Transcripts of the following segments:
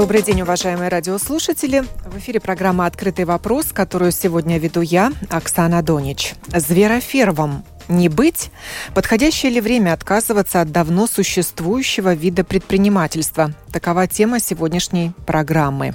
Добрый день, уважаемые радиослушатели. В эфире программа «Открытый вопрос», которую сегодня веду я, Оксана Донич. Зверофермам не быть? Подходящее ли время отказываться от давно существующего вида предпринимательства? Такова тема сегодняшней программы.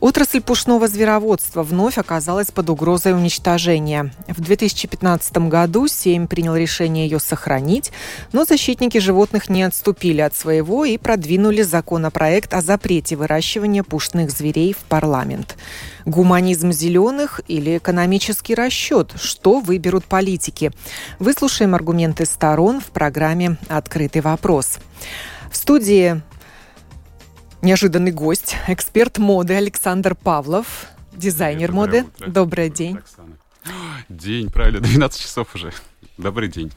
Отрасль пушного звероводства вновь оказалась под угрозой уничтожения. В 2015 году Сейм принял решение ее сохранить, но защитники животных не отступили от своего и продвинули законопроект о запрете выращивания пушных зверей в парламент. Гуманизм зеленых или экономический расчет? Что выберут политики? Выслушаем аргументы сторон в программе «Открытый вопрос». В студии неожиданный гость, эксперт моды Александр Павлов, дизайнер моды. Утро. Добрый день. Оксана. День, правильно, 12 часов уже. Добрый день.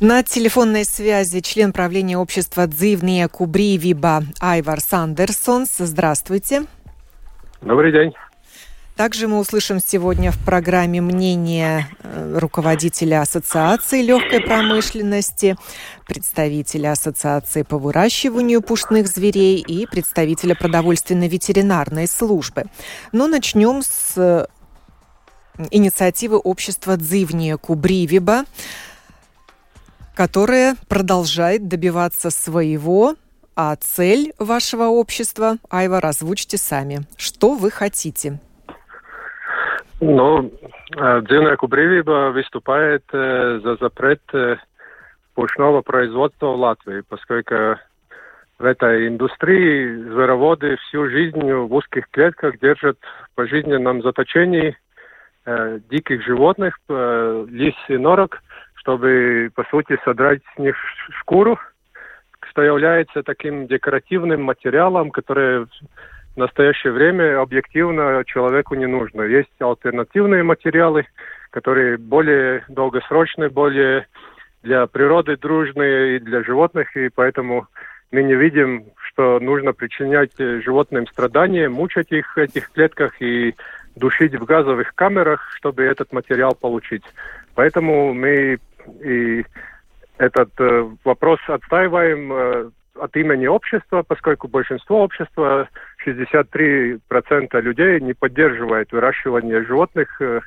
На телефонной связи член правления общества «Дзивния Кубривиба» Айвар Сандерсонс. Здравствуйте. Добрый день. Также мы услышим сегодня в программе мнение э, руководителя Ассоциации легкой промышленности, представителя Ассоциации по выращиванию пушных зверей и представителя продовольственной ветеринарной службы. Но начнем с э, инициативы общества Дзивния Кубривиба, которое продолжает добиваться своего а цель вашего общества, Айва, озвучьте сами. Что вы хотите? Ну, Dzīvnieku brīvība выступает э, за запрет э, пушного производства в Латвии, поскольку в этой индустрии звероводы всю жизнь в узких клетках держат в пожизненном заточении э, диких животных, э, лис и норок, чтобы, по сути, содрать с них шкуру – что является таким декоративным материалом, который в настоящее время объективно человеку не нужно. Есть альтернативные материалы, которые более долгосрочные, более для природы дружные и для животных, и поэтому мы не видим, что нужно причинять животным страдания, мучать их в этих клетках и душить в газовых камерах, чтобы этот материал получить. Поэтому мы и этот э, вопрос отстаиваем э, от имени общества, поскольку большинство общества, 63% людей не поддерживает выращивание животных э,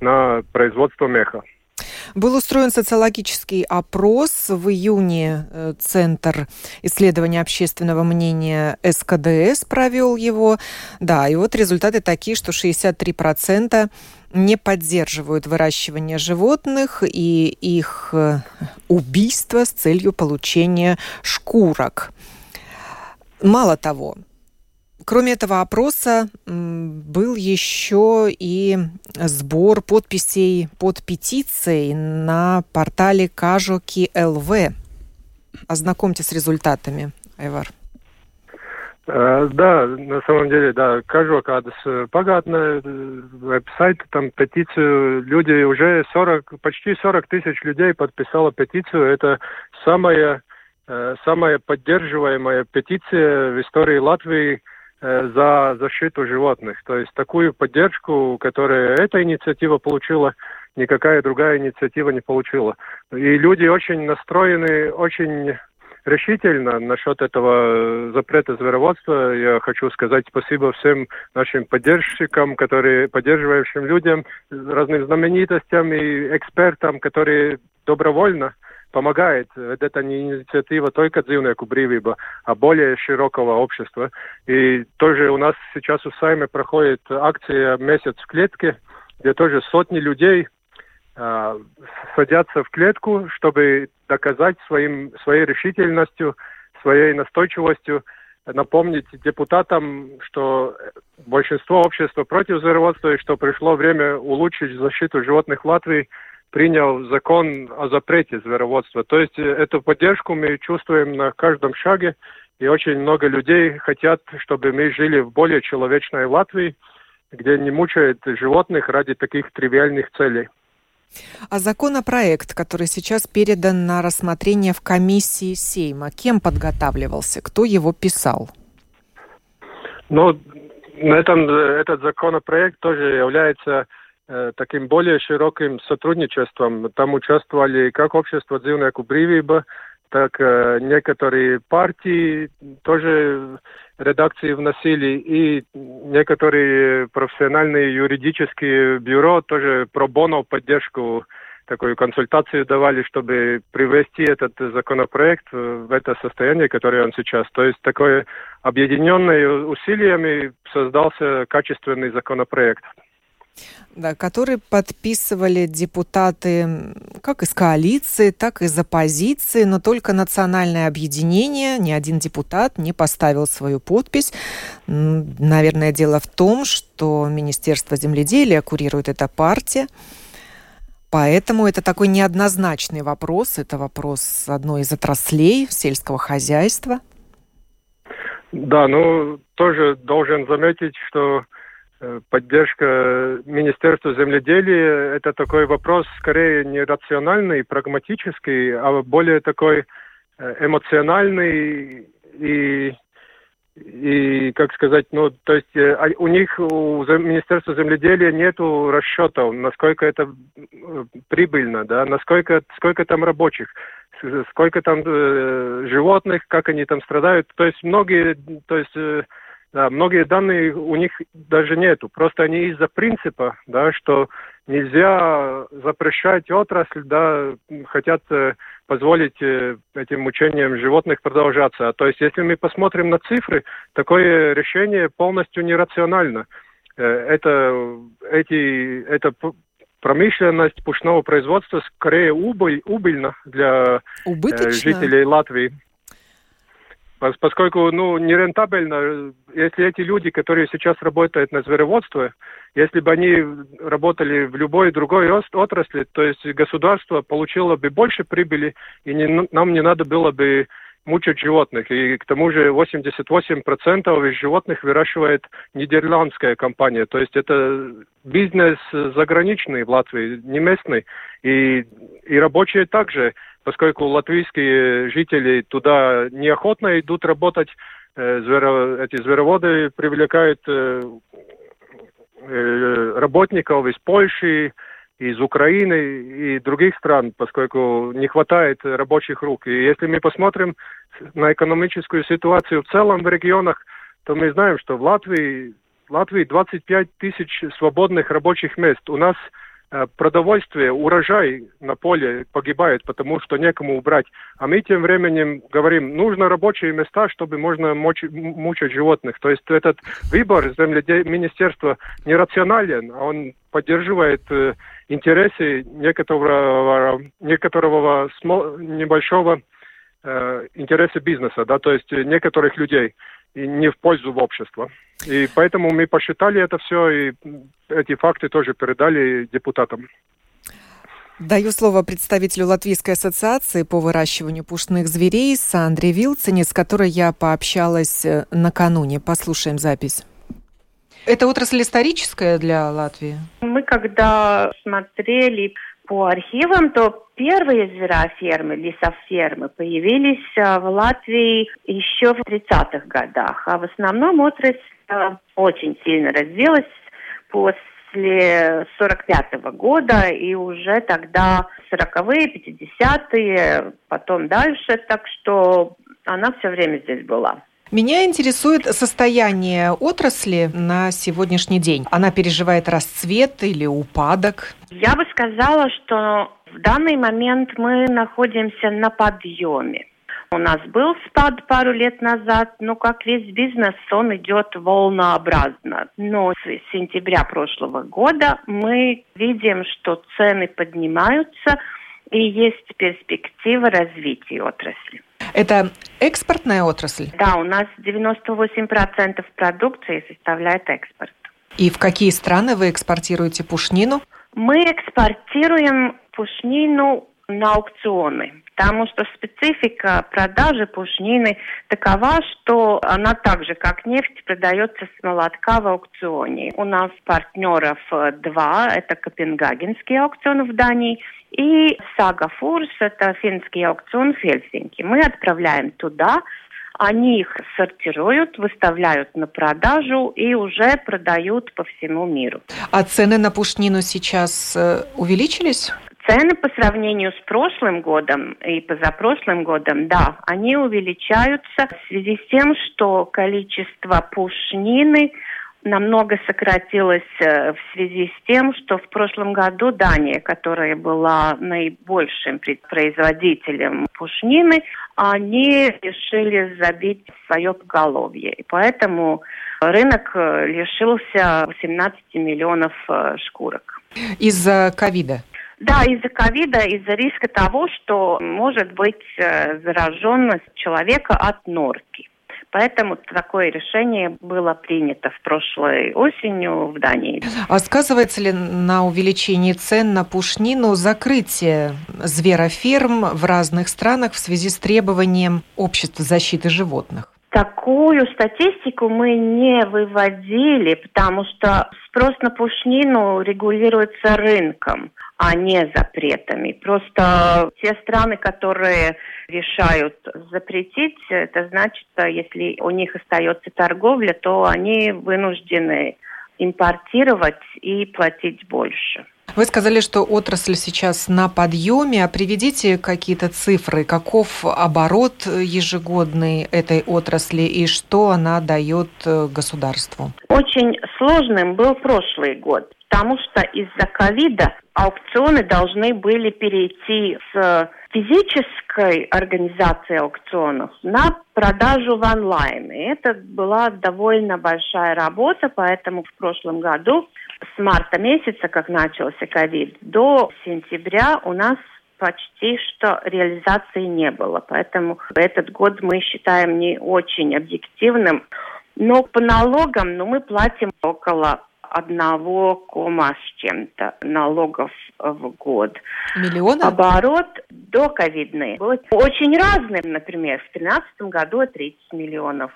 на производство меха. Был устроен социологический опрос в июне. Э, Центр исследования общественного мнения СКДС провел его. Да, и вот результаты такие, что 63% не поддерживают выращивание животных и их э, убийство с целью получения шкурок. Мало того, Кроме этого опроса был еще и сбор подписей под петицией на портале Кажоки ЛВ. Ознакомьтесь с результатами, Айвар. Uh, да, на самом деле, да, кажу kādas pagātnē веб-сайт, там петицию, люди уже 40, почти 40 тысяч людей подписало петицию. Это самая, самая поддерживаемая петиция в истории Латвии Э, за защиту животных. То есть такую поддержку, которую эта инициатива получила, никакая другая инициатива не получила. И люди очень настроены, очень решительно насчет этого запрета звероводства. Я хочу сказать спасибо всем нашим поддержщикам, которые поддерживающим людям, разным знаменитостям и экспертам, которые добровольно помогает. Это не инициатива только dzīvnieku брīvība, а более широкого общества. И тоже у нас сейчас у Сайме проходит акция «Месяц в клетке», где тоже сотни людей э, садятся в клетку, чтобы доказать своим, своей решительностью, своей настойчивостью, напомнить депутатам, что большинство общества против звероводства и что пришло время улучшить защиту животных в Латвии – принял закон о запрете звероводства. То есть эту поддержку мы чувствуем на каждом шаге, и очень много людей хотят, чтобы мы жили в более человечной Латвии, где не мучают животных ради таких тривиальных целей. А законопроект, который сейчас передан на рассмотрение в комиссии Сейма, кем подготавливался? Кто его писал? Ну, этом, этот законопроект тоже является э, таким более широким сотрудничеством. Там участвовали как общество Дзивнеку Бривиба, так э, некоторые партии тоже редакции вносили, и некоторые профессиональные юридические бюро тоже про боно поддержку такую консультацию давали, чтобы привести этот законопроект в это состояние, которое он сейчас. То есть такое объединенное усилиями создался качественный законопроект да, который подписывали депутаты как из коалиции, так и из оппозиции, но только национальное объединение, ни один депутат не поставил свою подпись. Наверное, дело в том, что Министерство земледелия курирует эта партия, Поэтому это такой неоднозначный вопрос. Это вопрос одной из отраслей сельского хозяйства. Да, ну тоже должен заметить, что поддержка Министерства земледелия – это такой вопрос скорее не рациональный, прагматический, а более такой э, эмоциональный и и, как сказать, ну, то есть э, а у них, у Министерства земледелия нету расчетов, насколько это прибыльно, да, насколько, сколько там рабочих, сколько там э, животных, как они там страдают. То есть многие, то есть э, да, многие данные у них даже нету. Просто они из-за принципа, да, что нельзя запрещать отрасль, да, хотят э, позволить э, этим мучениям животных продолжаться. То есть, если мы посмотрим на цифры, такое решение полностью нерационально. Э, это, эти, это промышленность пушного производства скорее убыль, убыльна для э, жителей Латвии поскольку ну, нерентабельно, если эти люди, которые сейчас работают на звероводстве, если бы они работали в любой другой отрасли, то есть государство получило бы больше прибыли, и не, нам не надо было бы мучать животных. И к тому же 88% из животных выращивает нидерландская компания. То есть это бизнес заграничный в Латвии, не местный. И, и рабочие также поскольку латвийские жители туда неохотно идут работать, э, зверо, эти звероводы привлекают э, э, работников из Польши, из Украины и других стран, поскольку не хватает рабочих рук. И если мы посмотрим на экономическую ситуацию в целом в регионах, то мы знаем, что в Латвии, в Латвии 25 тысяч свободных рабочих мест. У нас продовольствие, урожай на поле погибает, потому что некому убрать. А мы тем временем говорим, нужно рабочие места, чтобы можно мочь, мучать животных. То есть этот выбор земледе... министерства нерационален, а он поддерживает э, интересы некоторого, некоторого небольшого э, интереса бизнеса, да, то есть некоторых людей и не в пользу общества. И поэтому мы посчитали это все, и эти факты тоже передали депутатам. Даю слово представителю Латвийской ассоциации по выращиванию пушных зверей Сандре Вилцене, с которой я пообщалась э, накануне. Послушаем запись. Это отрасль историческая для Латвии? Мы когда смотрели по архивам, то первые зверофермы, лесофермы появились э, в Латвии еще в 30-х годах, а в основном отрасль э, очень сильно развилась после 45 -го года и уже тогда 40-е, 50-е, потом дальше, так что она все время здесь была. Меня интересует состояние отрасли на сегодняшний день. Она переживает расцвет или упадок? Я бы сказала, что в данный момент мы находимся на подъеме. У нас был спад пару лет назад, но как весь бизнес, он идет волнообразно. Но с сентября прошлого года мы видим, что цены поднимаются и есть перспектива развития отрасли. Это экспортная отрасль? Да, у нас 98% продукции составляет экспорт. И в какие страны вы экспортируете пушнину? Мы экспортируем пушнину на аукционы, потому что специфика продажи пушнины такова, что она так же, как нефть, продается с молотка в аукционе. У нас партнеров э, два, это Копенгагенский аукцион в Дании и Сага Фурс, это финский аукцион в Хельсинки. Мы отправляем туда, они их сортируют, выставляют на продажу и уже продают по всему миру. А цены на пушнину сейчас э, увеличились? Цены по сравнению с прошлым годом и позапрошлым годом, да, они увеличаются в связи с тем, что количество пушнины намного сократилось э, в связи с тем, что в прошлом году Дания, которая была наибольшим производителем пушнины, они решили забить свое поголовье. И поэтому рынок э, лишился 18 миллионов э, шкурок. Из-за ковида? Да, из-за ковида, из-за риска того, что может быть зараженность человека от норки. Поэтому такое решение было принято в прошлой осенью в Дании. А сказывается ли на увеличении цен на пушнину закрытие звероферм в разных странах в связи с требованием общества защиты животных? Такую статистику мы не выводили, потому что спрос на пушнину регулируется рынком, а не запретами. Просто те страны, которые решают запретить, это значит, если у них остается торговля, то они вынуждены импортировать и платить больше. Вы сказали, что отрасль сейчас на подъеме. А приведите какие-то цифры. Каков оборот ежегодный этой отрасли и что она дает э, государству? Очень сложным был прошлый год, потому что из-за ковида аукционы должны были перейти с физической организации аукционов на продажу в онлайн. И это была довольно большая работа, поэтому в прошлом году с марта месяца, как начался ковид, до сентября у нас почти что реализации не было. Поэтому этот год мы считаем не очень объективным. Но по налогам ну, мы платим около одного кома с чем-то налогов в год. Миллиона? Оборот до ковидный был очень разным. Например, в 2013 году 30 миллионов.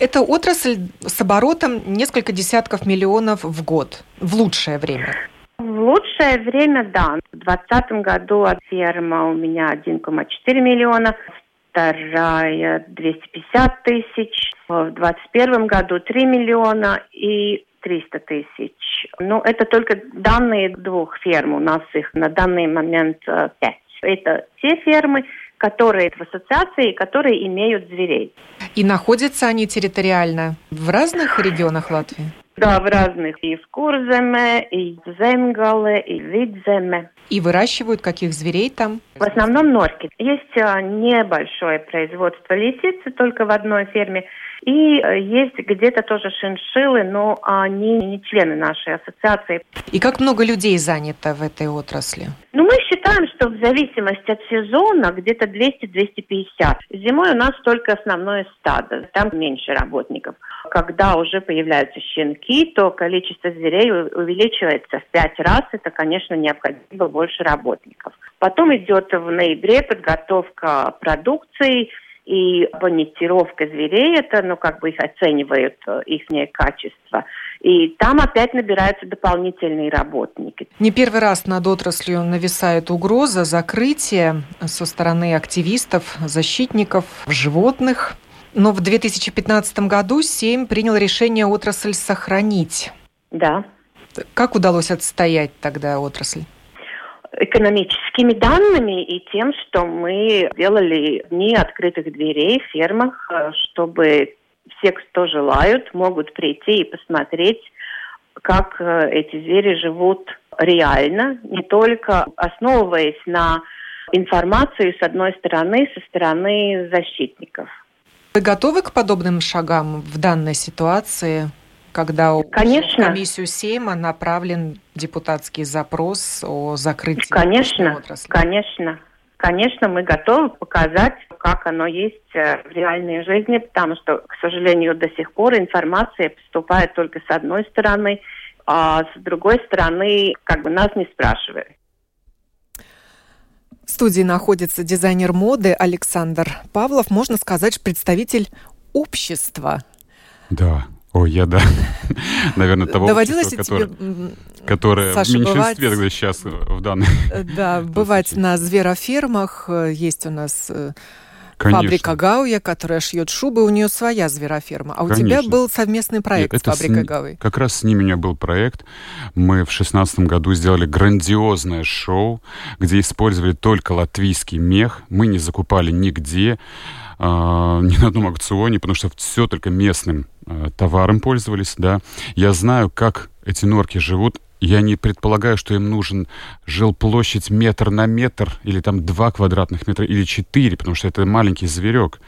Это отрасль с оборотом несколько десятков миллионов в год, в лучшее время. В лучшее время, да. В 2020 году ферма у меня 1,4 миллиона, вторая 250 тысяч, в 2021 году 3 миллиона и 300 тысяч. Но это только данные двух ферм. У нас их на данный момент э, пять. Это те фермы, которые в ассоциации, которые имеют зверей. И находятся они территориально в разных регионах Латвии? Да, в разных. И в Курземе, и в Земгале, и в Видземе. И выращивают каких зверей там? В основном норки. Есть а, небольшое производство лисицы только в одной ферме. И э, есть где-то тоже шиншиллы, но они не члены нашей ассоциации. И как много людей занято в этой отрасли? Ну, мы считаем, что в зависимости от сезона где-то 200-250. Зимой у нас только основное стадо, там меньше работников. Когда уже появляются щенки, то количество зверей увеличивается в пять раз. Это, конечно, необходимо больше работников. Потом идет в ноябре подготовка продукции – и бонитировка зверей, это, ну, как бы их оценивают, э, их качество. И там опять набираются дополнительные работники. Не первый раз над отраслью нависает угроза закрытия со стороны активистов, защитников животных. Но в 2015 году Сейм принял решение отрасль сохранить. Да. Как удалось отстоять тогда отрасль? Экономическими данными и тем, что мы делали дни открытых дверей в фермах, э, чтобы все, кто желают, могут прийти и посмотреть, как э, эти звери живут реально, не только основываясь на информации с одной стороны, со стороны защитников. Вы готовы к подобным шагам в данной ситуации? Когда Конечно. в комиссию Сейма направлен депутатский запрос о закрытии Конечно, отрасли. конечно. Конечно, мы готовы показать, как оно есть э, в реальной жизни, потому что, к сожалению, до сих пор информация поступает только с одной стороны, а с другой стороны, как бы нас не спрашивают. В студии находится дизайнер моды Александр Павлов, можно сказать, представитель общества. Да, Ой, я да. Наверное, того Доводилось общества, тебе, которое Саша, в меньшинстве бывать... сейчас э, в данной э, Да, бывать на зверофермах. Есть у нас Конечно. Фабрика Гауя, которая шьет шубы, у нее своя звероферма. А у Конечно. тебя был совместный проект Нет, с Фабрикой с, Гауи. Как раз с ними у меня был проект. Мы в шестнадцатом году сделали грандиозное шоу, где использовали только латвийский мех. Мы не закупали нигде, э, ни на одном аукционе, потому что все только местным э, товаром пользовались. Да. Я знаю, как эти норки живут я не предполагаю, что им нужен жилплощадь метр на метр, или там два квадратных метра, или четыре, потому что это маленький зверек.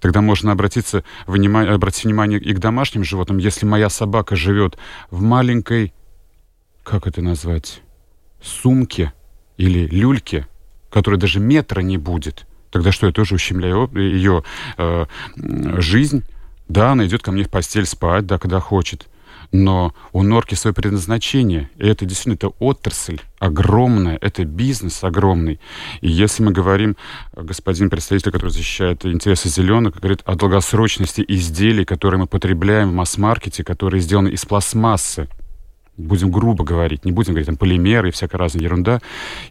Тогда можно обратиться, внимание, обратить внимание и к домашним животным. Если моя собака живет в маленькой, как это назвать, сумке или люльке, которой даже метра не будет, тогда что, я тоже ущемляю ее э, жизнь? Да, она идет ко мне в постель спать, да, когда хочет но у норки свое предназначение. И это действительно это отрасль огромная, это бизнес огромный. И если мы говорим, господин представитель, который защищает интересы зеленых, говорит о долгосрочности изделий, которые мы потребляем в масс-маркете, которые сделаны из пластмассы, будем грубо говорить, не будем говорить там полимеры и всякая разная ерунда.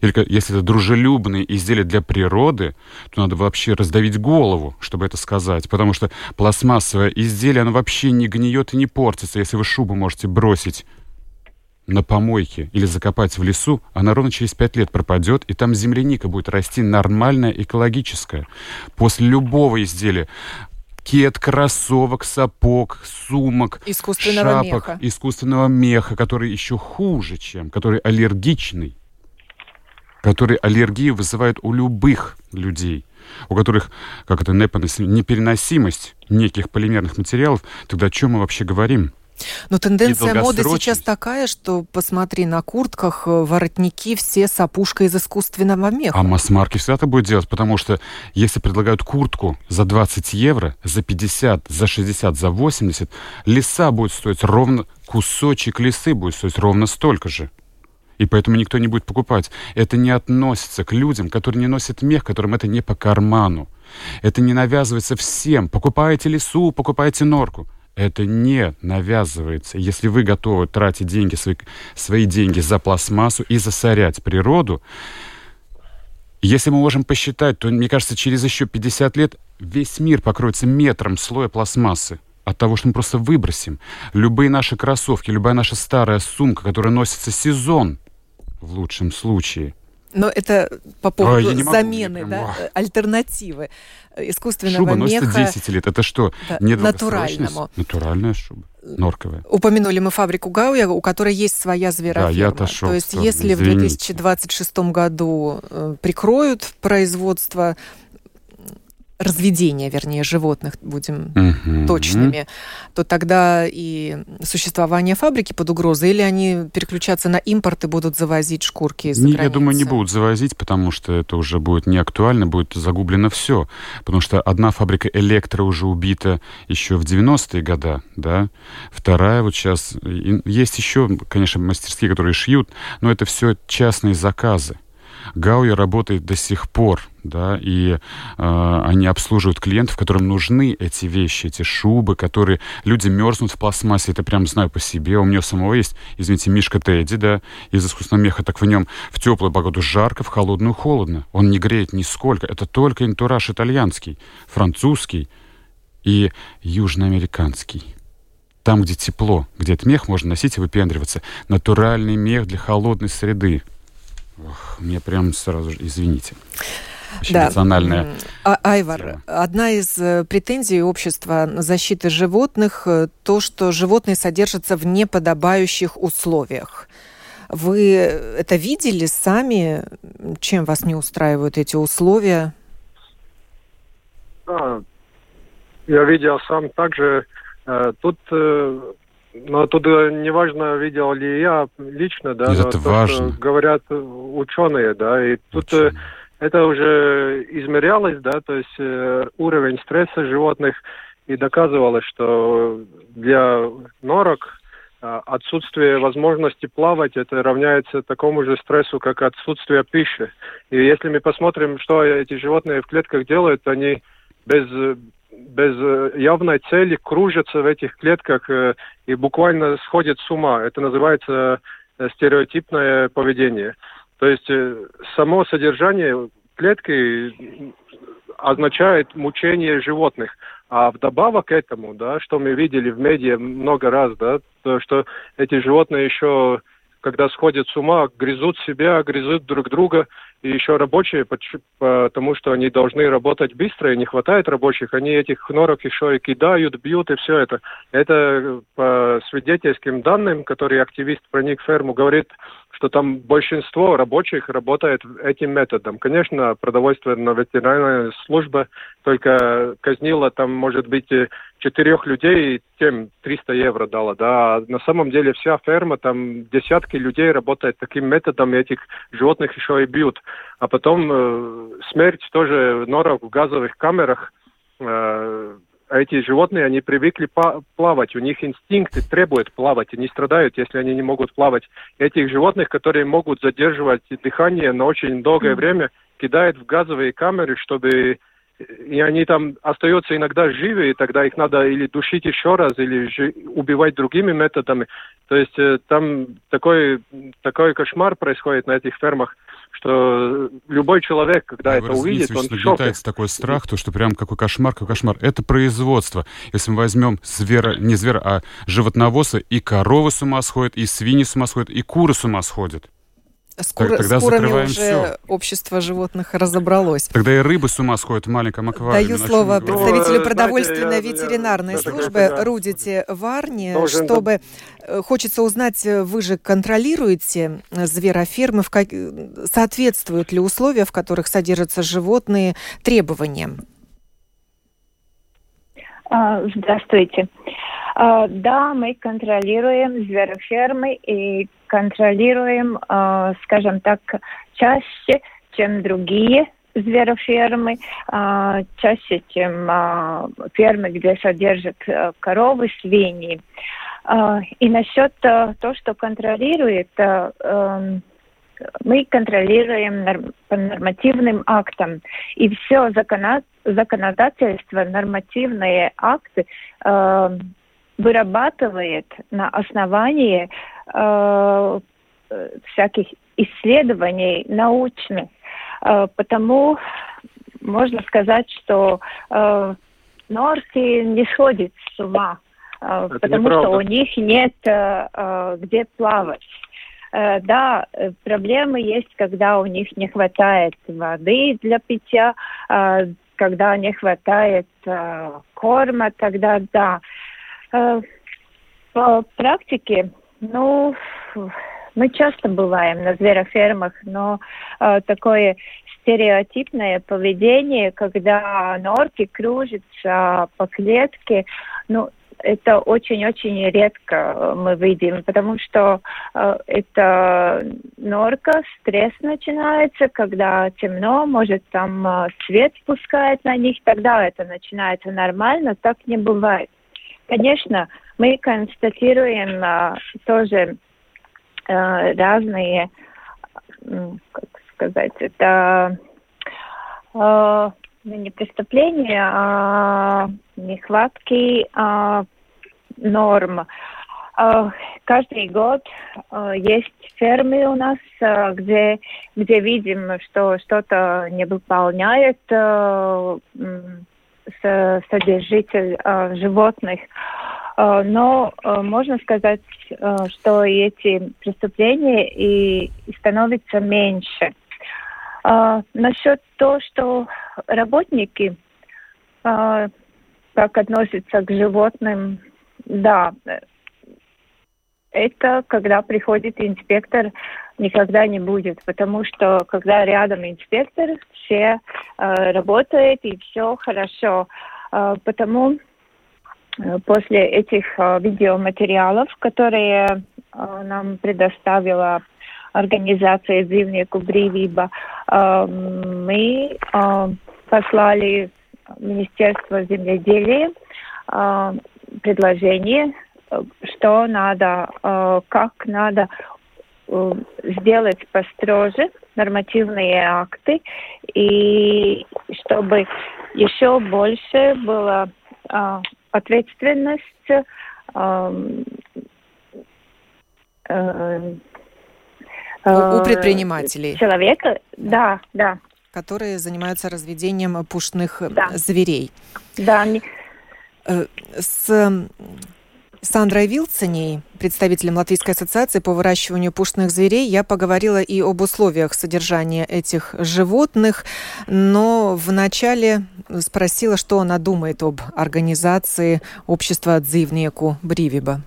Или если это дружелюбные изделия для природы, то надо вообще раздавить голову, чтобы это сказать. Потому что пластмассовое изделие, оно вообще не гниет и не портится. Если вы шубу можете бросить на помойке или закопать в лесу, она ровно через пять лет пропадет, и там земляника будет расти нормальная, экологическая. После любого изделия кет, кроссовок, сапог, сумок, искусственного шапок, меха. искусственного меха, который еще хуже, чем, который аллергичный, который аллергию вызывает у любых людей, у которых, как это, непереносимость неких полимерных материалов, тогда о чем мы вообще говорим? Но тенденция моды сейчас такая, что посмотри, на куртках э, воротники все с опушкой из искусственного меха. А масс-марки всегда это будет делать, потому что если предлагают куртку за 20 евро, за 50, за 60, за 80, леса будет стоить ровно, кусочек лисы будет стоить ровно столько же. И поэтому никто не будет покупать. Это не относится к людям, которые не носят мех, которым это не по карману. Это не навязывается всем. Покупаете лесу, покупаете норку это не навязывается. Если вы готовы тратить деньги, свои, свои деньги за пластмассу и засорять природу, если мы можем посчитать, то, мне кажется, через еще 50 лет весь мир покроется метром слоя пластмассы от того, что мы просто выбросим. Любые наши кроссовки, любая наша старая сумка, которая носится сезон, в лучшем случае – но это по поводу Ой, замены, могу, да, альтернативы искусственного шуба меха. Шуба носится 10 лет. Это что? Да, не натуральному. Натуральная шуба. Норковая. Упомянули мы фабрику Гауя, у которой есть своя звероферма. Да, я отошел. То есть, если Извините. в 2026 году э, прикроют производство разведения, вернее, животных, будем uh-huh. точными, то тогда и существование фабрики под угрозой, или они переключаться на импорт и будут завозить шкурки из-за Я думаю, не будут завозить, потому что это уже будет не актуально, будет загублено все. Потому что одна фабрика электро уже убита еще в 90-е годы, да, вторая вот сейчас... Есть еще, конечно, мастерские, которые шьют, но это все частные заказы. Гауи работает до сих пор, да, и э, они обслуживают клиентов, которым нужны эти вещи, эти шубы, которые люди мерзнут в пластмассе, это прям знаю по себе, у меня самого есть, извините, Мишка Тедди, да, из искусственного меха, так в нем в теплую погоду жарко, в холодную холодно, он не греет нисколько, это только интураж итальянский, французский и южноамериканский. Там, где тепло, где этот мех можно носить и выпендриваться. Натуральный мех для холодной среды. Ох, мне прям сразу же, извините. да. национальная. А, Айвар, тема. одна из э, претензий общества защиты животных э, то, что животные содержатся в неподобающих условиях. Вы это видели сами? Чем вас не устраивают эти условия? Да, я видел сам также. Э, тут но тут э, неважно, видел ли я лично, да, это но важно. То, говорят ученые, да, и тут э, Ученые. это уже измерялось, да, то есть э, уровень стресса животных и доказывалось, что для норок а отсутствие возможности плавать, это равняется такому же стрессу, как отсутствие пищи. И если мы посмотрим, что эти животные в клетках делают, они без, без явной цели кружатся в этих клетках э, и буквально сходят с ума. Это называется э, стереотипное поведение. То есть э, само содержание клетки означает мучение животных. А вдобавок к этому, да, что мы видели в медиа много раз, да, то, что эти животные еще, когда сходят с ума, грызут себя, грызут друг друга, и еще рабочие, потому что они должны работать быстро, и не хватает рабочих, они этих норок еще и кидают, бьют, и все это. Это по свидетельским данным, которые активист проник в ферму, говорит, что там большинство рабочих работает этим методом. Конечно, продовольственная ветеринарная служба только казнила там, может быть, четырех людей, тем 300 евро дала, да. А на самом деле вся ферма, там десятки людей работает таким методом, и этих животных еще и бьют. А потом э, смерть тоже норок в газовых камерах, э, эти животные, они привыкли плавать, у них инстинкты требуют плавать, они страдают, если они не могут плавать. Этих животных, которые могут задерживать дыхание на очень долгое время, кидают в газовые камеры, чтобы и они там остаются иногда живы, и тогда их надо или душить еще раз, или убивать другими методами. То есть э, там такой, такой кошмар происходит на этих фермах, что любой человек, когда да, это увидит, он в шоке. такой страх, то, что прям какой кошмар, какой кошмар. Это производство. Если мы возьмем звера, не звера, а животновозы, и коровы с ума сходят, и свиньи с ума сходят, и куры с ума сходят. С, кур... Тогда с курами уже все. общество животных разобралось. Тогда и рыбы с ума сходят в маленьком аквариуме. Даю слово представителю ну, продовольственной знаете, ветеринарной я, службы я, Рудите Варни, должен... чтобы э, хочется узнать, э, вы же контролируете э, зверофермы, в как... соответствуют ли условия, в которых содержатся животные, требованиям? А, здравствуйте. А, да, мы контролируем зверофермы и контролируем, а, скажем так, чаще, чем другие зверофермы, чаще, чем фермы, где содержат коровы, свиньи. И насчет того, что контролирует, эм, мы контролируем по нормативным актам. И все законодательство, нормативные акты э, вырабатывает на основании э, всяких исследований научных. Э, потому можно сказать, что э, норки не сходят с ума, э, потому что у них нет э, э, где плавать. Э, да, э, проблемы есть, когда у них не хватает воды для питья, э, когда не хватает корма, тогда да. По практике, ну, мы часто бываем на зверофермах, но такое стереотипное поведение, когда норки кружатся по клетке, ну, это очень-очень редко мы видим, потому что э, это норка, стресс начинается, когда темно, может там э, свет пускает на них, тогда это начинается нормально, так не бывает. Конечно, мы констатируем э, тоже э, разные, как сказать, это э, не преступления, а нехватки а, норм. А, каждый год а, есть фермы у нас, а, где, где видим, что что-то не выполняет а, содержитель а, животных. А, но а, можно сказать, а, что эти преступления и становятся меньше. А, насчет того, что работники а, как относятся к животным, да, это когда приходит инспектор, никогда не будет, потому что когда рядом инспектор, все э, работает и все хорошо. Э, потому э, после этих э, видеоматериалов, которые э, нам предоставила организация «Dzīvnieku brīvība», мы послали Министерство земледелия предложение, что надо, э, как надо э, сделать построже нормативные акты, и чтобы еще больше была э, ответственность у предпринимателей. Человека, да, да. Которые занимаются разведением пушных да. зверей. Да. С Сандрой Вилценей, представителем Латвийской ассоциации по выращиванию пушных зверей, я поговорила и об условиях содержания этих животных, но вначале спросила, что она думает об организации общества Дзивнеку Бривиба.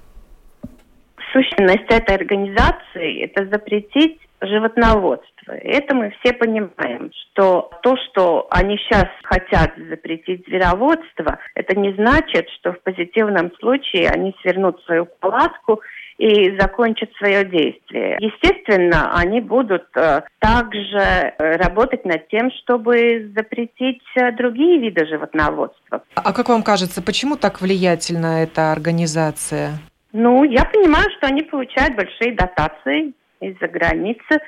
Сущность этой организации – это запретить животноводство. Это мы все понимаем, что то, что они сейчас хотят запретить звероводство, это не значит, что в позитивном случае они свернут свою палатку и закончат свое действие. Естественно, они будут э, также э, работать над тем, чтобы запретить э, другие виды животноводства. А как вам кажется, почему так влиятельна эта организация? Ну, я понимаю, что они получают большие дотации из-за границы.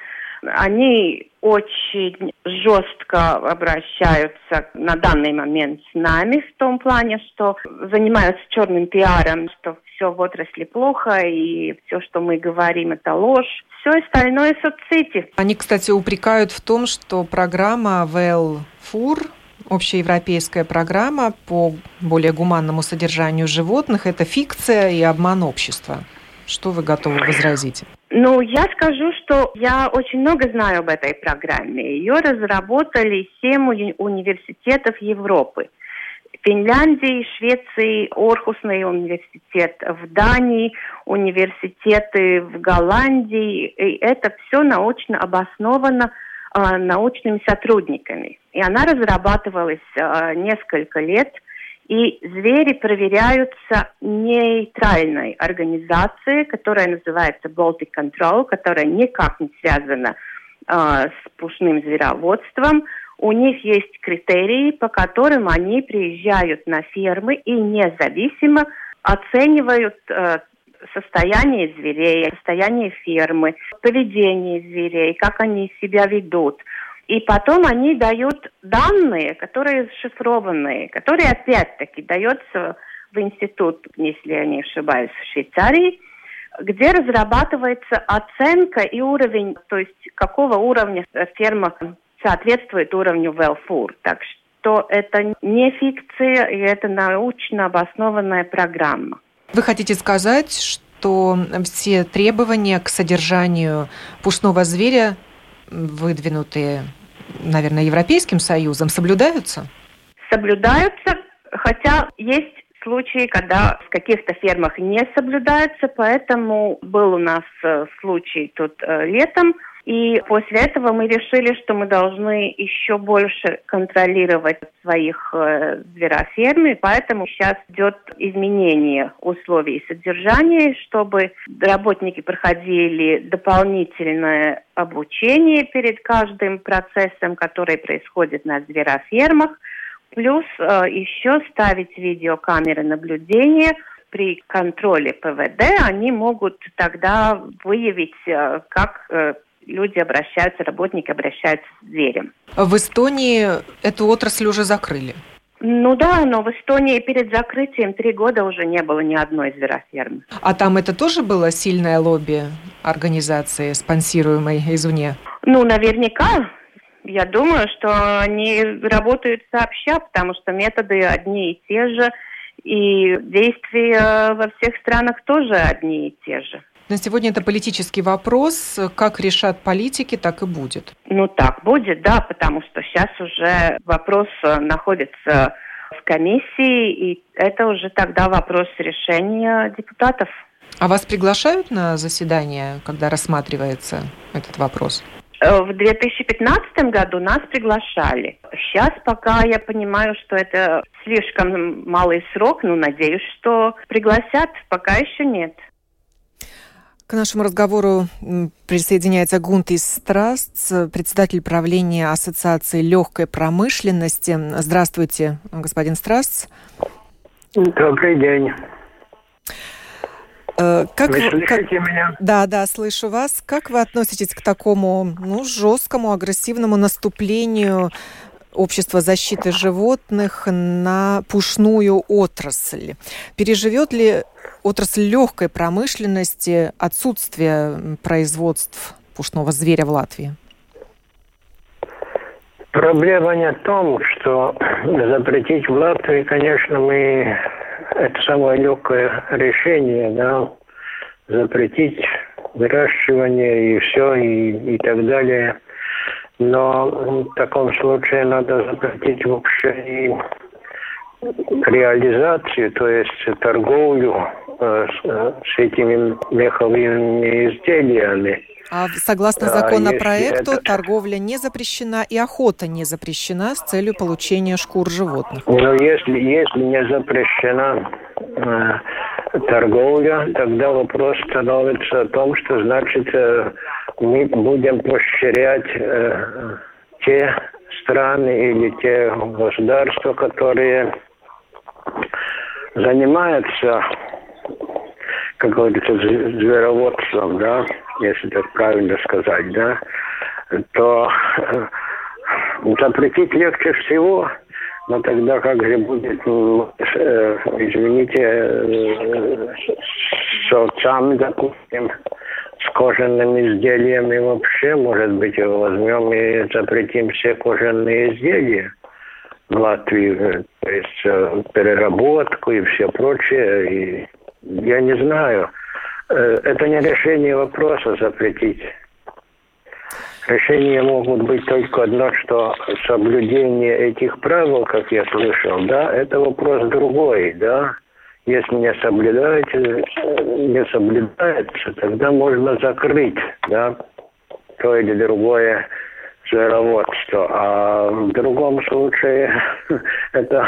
Они очень жестко обращаются на данный момент с нами в том плане, что занимаются черным пиаром, что все в отрасли плохо и все, что мы говорим, это ложь. Все остальное соцсети. Они, кстати, упрекают в том, что программа ВЛ Фур общеевропейская программа по более гуманному содержанию животных – это фикция и обман общества. Что вы готовы возразить? Ну, я скажу, что я очень много знаю об этой программе. Ее разработали семь уни- университетов Европы. Финляндии, Швеции, Орхусный университет, в Дании, университеты в Голландии. И это все научно обосновано э, научными сотрудниками. И она разрабатывалась э, несколько лет – и звери проверяются нейтральной организацией, которая называется Baltic Control, которая никак не связана э, с пушным звероводством. У них есть критерии, по которым они приезжают на фермы и независимо оценивают э, состояние зверей, состояние фермы, поведение зверей, как они себя ведут. И потом они дают данные, которые шифрованные, которые опять-таки даются в институт, если я не ошибаюсь, в Швейцарии, где разрабатывается оценка и уровень, то есть какого уровня ферма соответствует уровню Велфур. Так что это не фикция, и это научно обоснованная программа. Вы хотите сказать, что все требования к содержанию пушного зверя выдвинутые наверное, Европейским Союзом, соблюдаются? Соблюдаются, хотя есть случаи, когда в каких-то фермах не соблюдаются, поэтому был у нас э, случай тут э, летом, и после этого мы решили, что мы должны еще больше контролировать своих э, звероферм, поэтому сейчас идет изменение условий содержания, чтобы работники проходили дополнительное обучение перед каждым процессом, который происходит на зверофермах, плюс э, еще ставить видеокамеры наблюдения. При контроле ПВД, они могут тогда выявить, э, как э, люди обращаются, работники обращаются с зверем. В Эстонии эту отрасль уже закрыли? Ну да, но в Эстонии перед закрытием три года уже не было ни одной зверофермы. А там это тоже было сильное лобби организации, спонсируемой извне? Ну, наверняка. Я думаю, что они работают сообща, потому что методы одни и те же, и действия во всех странах тоже одни и те же. На сегодня это политический вопрос. Как решат политики, так и будет. Ну так будет, да, потому что сейчас уже вопрос э, находится в комиссии, и это уже тогда вопрос решения депутатов. А вас приглашают на заседание, когда рассматривается этот вопрос? Э, в 2015 году нас приглашали. Сейчас пока я понимаю, что это слишком малый срок, но надеюсь, что пригласят, пока еще нет. К нашему разговору присоединяется Гунтис Страст, председатель правления Ассоциации легкой промышленности. Здравствуйте, господин Страст. Добрый день. Э, как вы слышите как... меня? Да, да, слышу вас. Как вы относитесь к такому ну, жесткому, агрессивному наступлению общества защиты животных на пушную отрасль? Переживет ли отрасль легкой промышленности отсутствие производств пушного зверя в Латвии? Проблема не в том, что запретить в Латвии, конечно, мы это самое легкое решение, да, запретить выращивание и все, и, и так далее. Но в таком случае надо запретить вообще и реализацию, то есть торговлю с, с этими меховыми изделиями. А согласно законопроекту, это... торговля не запрещена и охота не запрещена с целью получения шкур животных. Но если, если не запрещена э, торговля, тогда вопрос становится о том, что значит э, мы будем поощрять э, те страны или те государства, которые занимаются, как говорится, звероводством, да, если так правильно сказать, да, то э, запретить легче всего, но тогда как же будет, э, извините, э, с овцами, допустим, с кожаными изделиями вообще, может быть, возьмем и запретим все кожаные изделия в Латвии, то есть переработку и все прочее. И я не знаю. Э, это не решение вопроса запретить. Решения могут быть только одно, что соблюдение этих правил, как я слышал, да, это вопрос другой, да. Если не соблюдается, не соблюдается, тогда можно закрыть, да, то или другое звероводство. А в другом случае это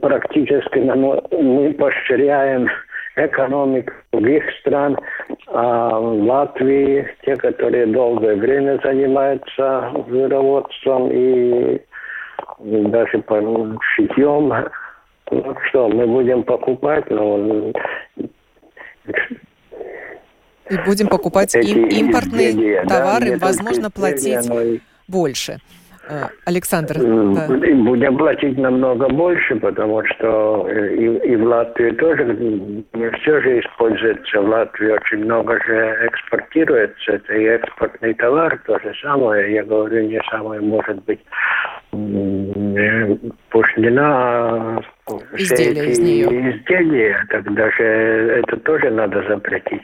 практически мы поощряем экономик других стран, а Латвии те, которые долгое время занимаются звероводством и даже по шитьем, ну что, мы будем покупать, но и будем покупать им импортные изделия, товары, да, возможно, платить больше. Э, Александр. Да. Будем платить намного больше, потому что э, и, и в Латвии тоже не все же используется. В Латвии очень много же экспортируется. Это и экспортный товар, то же самое. Я говорю, не самое может быть пошлина, а изделия из нее. изделия. Тогда же это тоже надо запретить.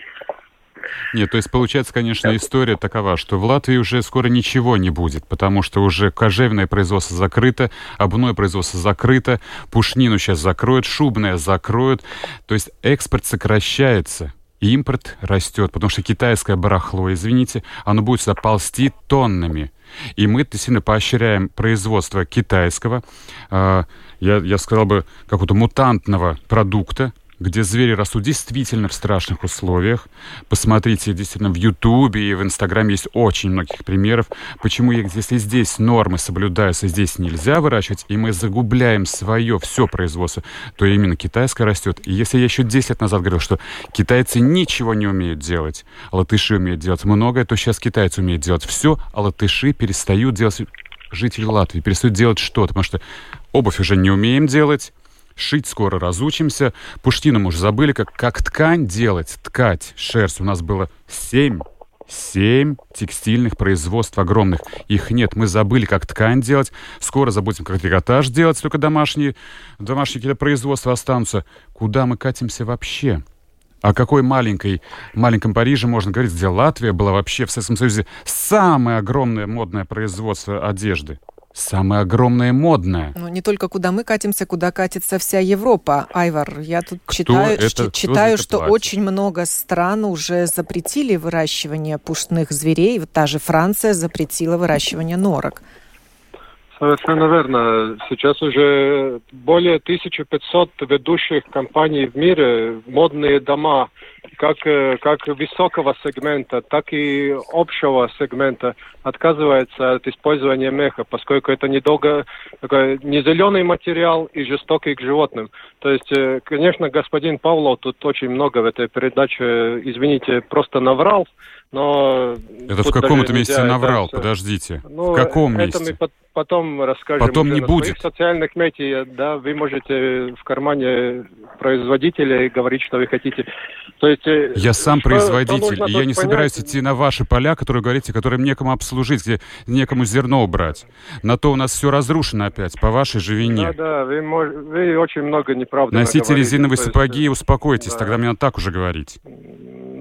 Нет, то есть получается, конечно, история такова, что в Латвии уже скоро ничего не будет, потому что уже кожевное производство закрыто, обувное производство закрыто, пушнину сейчас закроют, шубное закроют. То есть экспорт сокращается. Импорт растет, потому что китайское барахло, извините, оно будет сюда ползти тоннами. И мы действительно поощряем производство китайского, э, я, я сказал бы, какого-то мутантного продукта, где звери растут действительно в страшных условиях. Посмотрите, действительно, в Ютубе и в Инстаграме есть очень многих примеров, почему, если здесь нормы соблюдаются, здесь нельзя выращивать, и мы загубляем свое все производство, то именно китайское растет. И если я еще 10 лет назад говорил, что китайцы ничего не умеют делать, а латыши умеют делать многое, то сейчас китайцы умеют делать все, а латыши перестают делать жители Латвии перестают делать что-то, потому что обувь уже не умеем делать, Шить скоро разучимся. Пуштину мы уже забыли, как, как ткань делать, ткать шерсть. У нас было семь Семь текстильных производств огромных. Их нет. Мы забыли, как ткань делать. Скоро забудем, как трикотаж делать. Только домашние, домашние какие-то производства останутся. Куда мы катимся вообще? О какой маленькой, маленьком Париже можно говорить, где Латвия была вообще в Советском Союзе самое огромное модное производство одежды? Самое огромное модное. Ну, не только куда мы катимся, куда катится вся Европа. Айвар, я тут Кто читаю, это, читаю что платит? очень много стран уже запретили выращивание пушных зверей. Вот та же Франция запретила выращивание норок. Совершенно верно. Сейчас уже более 1500 ведущих компаний в мире, модные дома как, э, как высокого сегмента, так и общего сегмента отказывается от использования меха, поскольку это недолго, такой, не зеленый материал и жестокий к животным. То есть, э, конечно, господин Павлов тут очень много в этой передаче, извините, просто наврал, но... Это в каком то месте наврал? Это... Подождите. Ну, в каком это месте? мы потом расскажем. Потом не будет. В социальных медиа, да, вы можете в кармане производителя говорить, что вы хотите. То есть, э, я сам что, производитель, что и я не понять... собираюсь идти на ваши поля, которые говорите, которым некому обслужить, где некому зерно убрать. На то у нас все разрушено опять, по вашей же вине. Да, да, вы, вы очень много неправды Носите резиновые сапоги и успокойтесь, да. тогда мне надо так уже говорить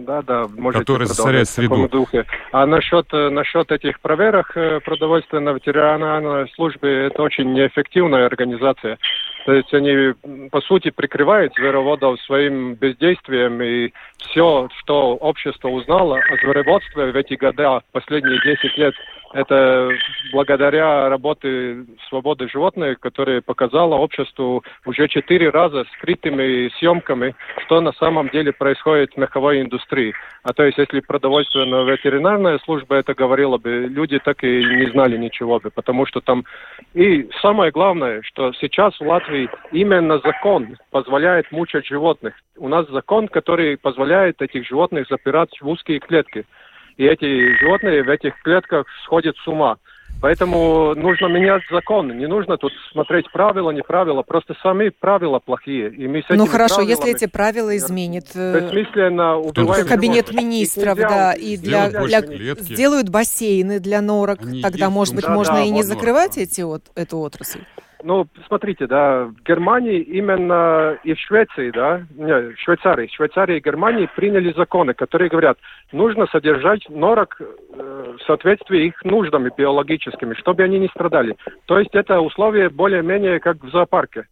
да, да, можете Который засоряет среду. Духе. А насчет, э, насчет этих проверок э, продовольственной ветеринарной службы, это очень неэффективная организация. То есть они, по сути, прикрывают звероводов своим бездействием, и все, что общество узнало о звероводстве в эти годы, последние 10 лет, это благодаря работе свободы животных, которая показала обществу уже четыре раза скрытыми съемками, что на самом деле происходит в меховой индустрии. А то есть, если продовольственная ветеринарная служба это говорила бы, люди так и не знали ничего бы, потому что там... И самое главное, что сейчас в Латвии именно закон позволяет мучать животных. У нас закон, который позволяет этих животных запирать в узкие клетки и эти животные в этих клетках сходят с ума. Поэтому нужно менять закон. Не нужно тут смотреть правила, не правила. Просто сами правила плохие. И мы с ну хорошо, если эти правила изменят. Э, бессмысленно убиваем Кабинет министров, да, и для, для, сделают бассейны для норок. Они Тогда, есть, может быть, да, можно да, и не закрывать эти, вот, эту отрасль. Ну, смотрите, да, в Германии именно и в Швеции, да, не, в Швейцарии, в Швейцарии и Германии приняли законы, которые говорят, нужно содержать норок э, в соответствии их нуждами биологическими, чтобы они не страдали. То есть это условия более-менее как в зоопарке.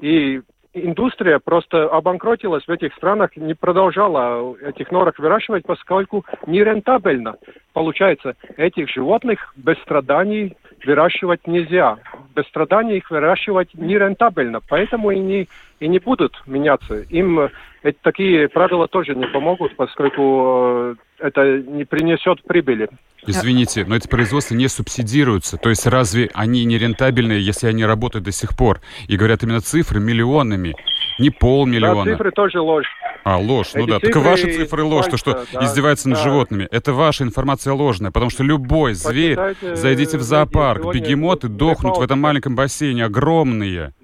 И индустрия просто обанкротилась в этих странах, не продолжала этих норок выращивать, поскольку нерентабельно. Получается, этих животных без страданий выращивать нельзя. Без страданий их выращивать нерентабельно, поэтому и не, и не будут меняться. Им эти, такие правила тоже не помогут, поскольку э, это не принесет прибыли. Извините, но эти производства не субсидируются. То есть разве они не рентабельные, если они работают до сих пор? И говорят именно цифры миллионами, не полмиллиона. Да, цифры тоже ложь. А, ложь, ну да. Так ваши цифры ложь, то, что да, издевается да. над животными. Это ваша информация ложная, потому что любой зверь, Почитайте, зайдите в зоопарк, бегемоты дохнут в этом маленьком бассейне, огромные.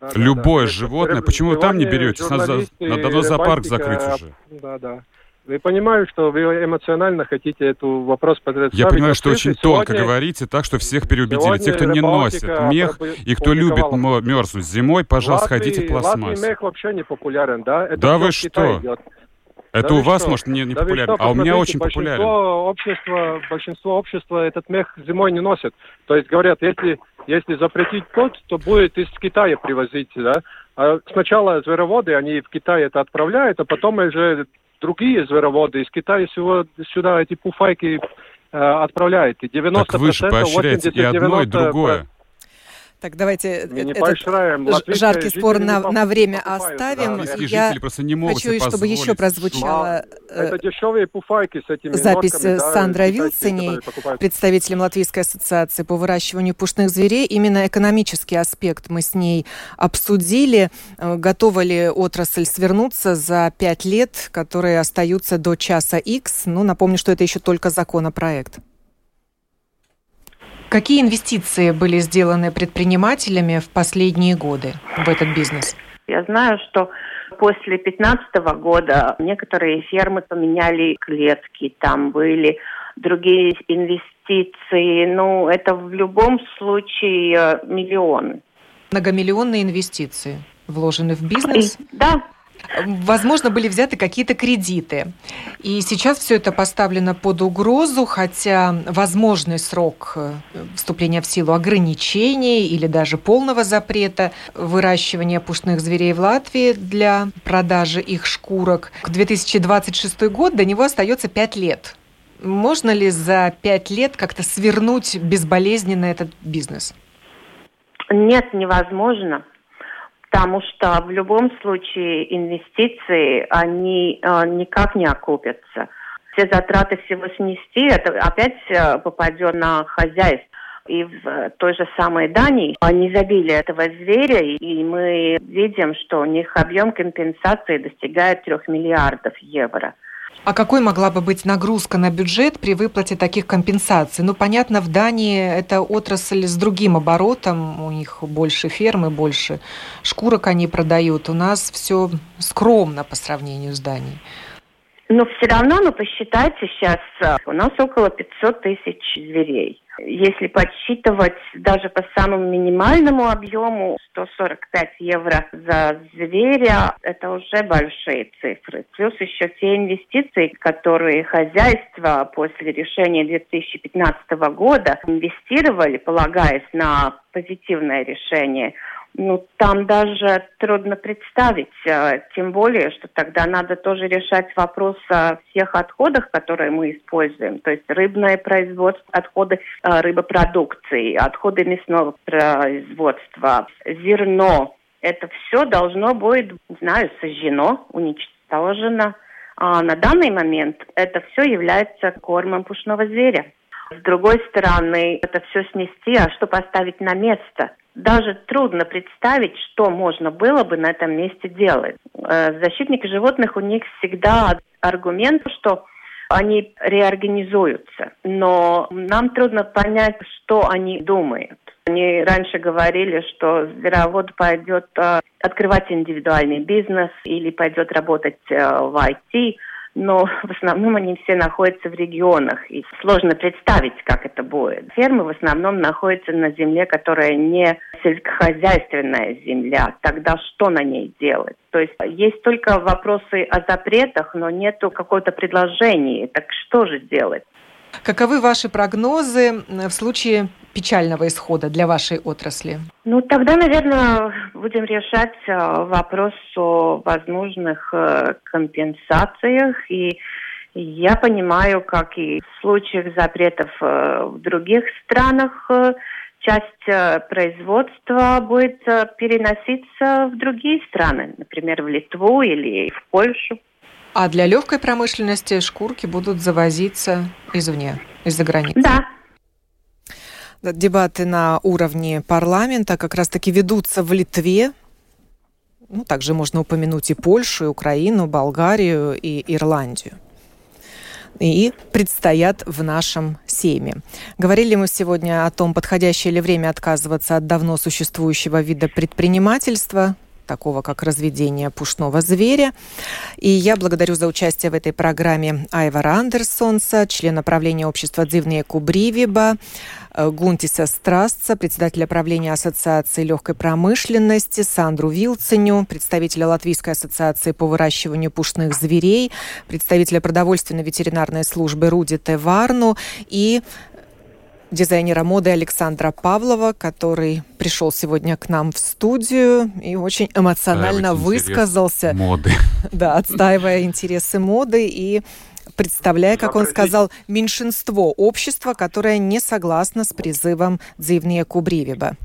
Да, Любое да, животное. Почему вы там не берете? Надо, надо давно зоопарк закрыть уже. Да, да. Я понимаю, что вы эмоционально хотите эту вопрос подряд Я понимаю, что очень сегодня... тонко говорите, так что всех переубедили. Те, кто не носит мех и кто любит мерзнуть зимой, пожалуйста, Латвии, ходите в пластмассе. мех вообще не популярен, да? Это да вы что? Это да у вас, что? может, не, не да популярен, что, а у меня очень большинство популярен. Общества, большинство общества этот мех зимой не носит. То есть говорят, если, если запретить кот, то будет из Китая привозить, да? А сначала звероводы, они в Китай это отправляют, а потом уже другие звероводы из Китая сюда, сюда эти пуфайки э, отправляют. И 90%, так вы же поощряете 80, и одно, и другое. Так, давайте Мы не этот жаркий спор на, на время оставим. Да. Я просто не могут хочу, чтобы еще прозвучала э, это дешевые пуфайки с этими запись нотками, да, Сандрой Вилциней, представителем Латвийской ассоциации по выращиванию пушных зверей. Именно экономический аспект мы с ней обсудили. Э, готова ли отрасль свернуться за пять лет, которые остаются до часа X? Ну, напомню, что это еще только законопроект. Какие инвестиции были сделаны предпринимателями в последние годы в этот бизнес? Я знаю, что после 2015 года некоторые фермы поменяли клетки, там были другие инвестиции. Ну, это в любом случае э, миллионы. Многомиллионные инвестиции вложены в бизнес? Да, Возможно, были взяты какие-то кредиты. И сейчас все это поставлено под угрозу, хотя возможный срок э, вступления в силу ограничений или даже полного запрета выращивания пушных зверей в Латвии для продажи их шкурок к 2026 год до него остается 5 лет. Можно ли за 5 лет как-то свернуть безболезненно этот бизнес? Нет, невозможно потому что в любом случае инвестиции, они э, никак не окупятся. Все затраты всего снести, это опять э, попадет на хозяйство. И в той же самой Дании они забили этого зверя, и мы видим, что у них объем компенсации достигает трех миллиардов евро. А какой могла бы быть нагрузка на бюджет при выплате таких компенсаций? Ну, понятно, в Дании это отрасль с другим оборотом, у них больше фермы, больше шкурок они продают. У нас все скромно по сравнению с Данией. Но все равно, ну, посчитайте сейчас, э, у нас около 500 тысяч зверей. Если подсчитывать даже по самому минимальному объему 145 евро за зверя, это уже большие цифры. Плюс еще те инвестиции, которые хозяйство после решения 2015 года инвестировали, полагаясь на позитивное решение – ну, там даже трудно представить, э, тем более, что тогда надо тоже решать вопрос о всех отходах, которые мы используем, то есть рыбное производство, отходы э, рыбопродукции, отходы мясного производства, зерно. Это все должно будет, не знаю, сожжено, уничтожено. А на данный момент это все является кормом пушного зверя. С другой стороны, это все снести, а что поставить на место? Даже трудно представить, что можно было бы на этом месте делать. Э, защитники животных, у них всегда аргумент, что они реорганизуются. Но нам трудно понять, что они думают. Они раньше говорили, что зверовод пойдет э, открывать индивидуальный бизнес или пойдет работать э, в IT – но в основном они все находятся в регионах, и сложно представить, как это будет. Фермы в основном находятся на земле, которая не сельскохозяйственная земля. Тогда что на ней делать? То есть есть только вопросы о запретах, но нету какого-то предложения. Так что же делать? Каковы ваши прогнозы в случае печального исхода для вашей отрасли? Ну, тогда, наверное, будем решать э, вопрос о возможных э, компенсациях. И я понимаю, как и в случаях запретов э, в других странах, часть производства будет переноситься в другие страны, например, в Литву или в Польшу. А для легкой промышленности шкурки будут завозиться извне, из-за границы? Да, Дебаты на уровне парламента как раз-таки ведутся в Литве. Ну, также можно упомянуть и Польшу, и Украину, Болгарию и Ирландию и предстоят в нашем Сейме. Говорили мы сегодня о том, подходящее ли время отказываться от давно существующего вида предпринимательства, такого как разведение пушного зверя. И я благодарю за участие в этой программе Айвара Андерсонса, члена правления общества «Дзивные Кубривиба», э, Гунтиса Страстца, председателя правления Ассоциации легкой промышленности, Сандру Вилценю, представителя Латвийской ассоциации по выращиванию пушных зверей, представителя продовольственной ветеринарной службы Руди Теварну и дизайнера моды Александра Павлова, который пришел сегодня к нам в студию и очень эмоционально высказался. Моды. Да, отстаивая интересы моды и представляя, как он сказал, меньшинство общества, которое не согласно с призывом Дзивния Кубривиба.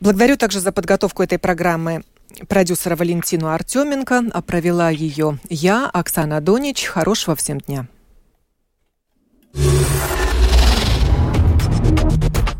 Благодарю также за подготовку этой программы продюсера Валентину Артеменко, а провела ее я, Оксана Донич. Хорошего всем дня.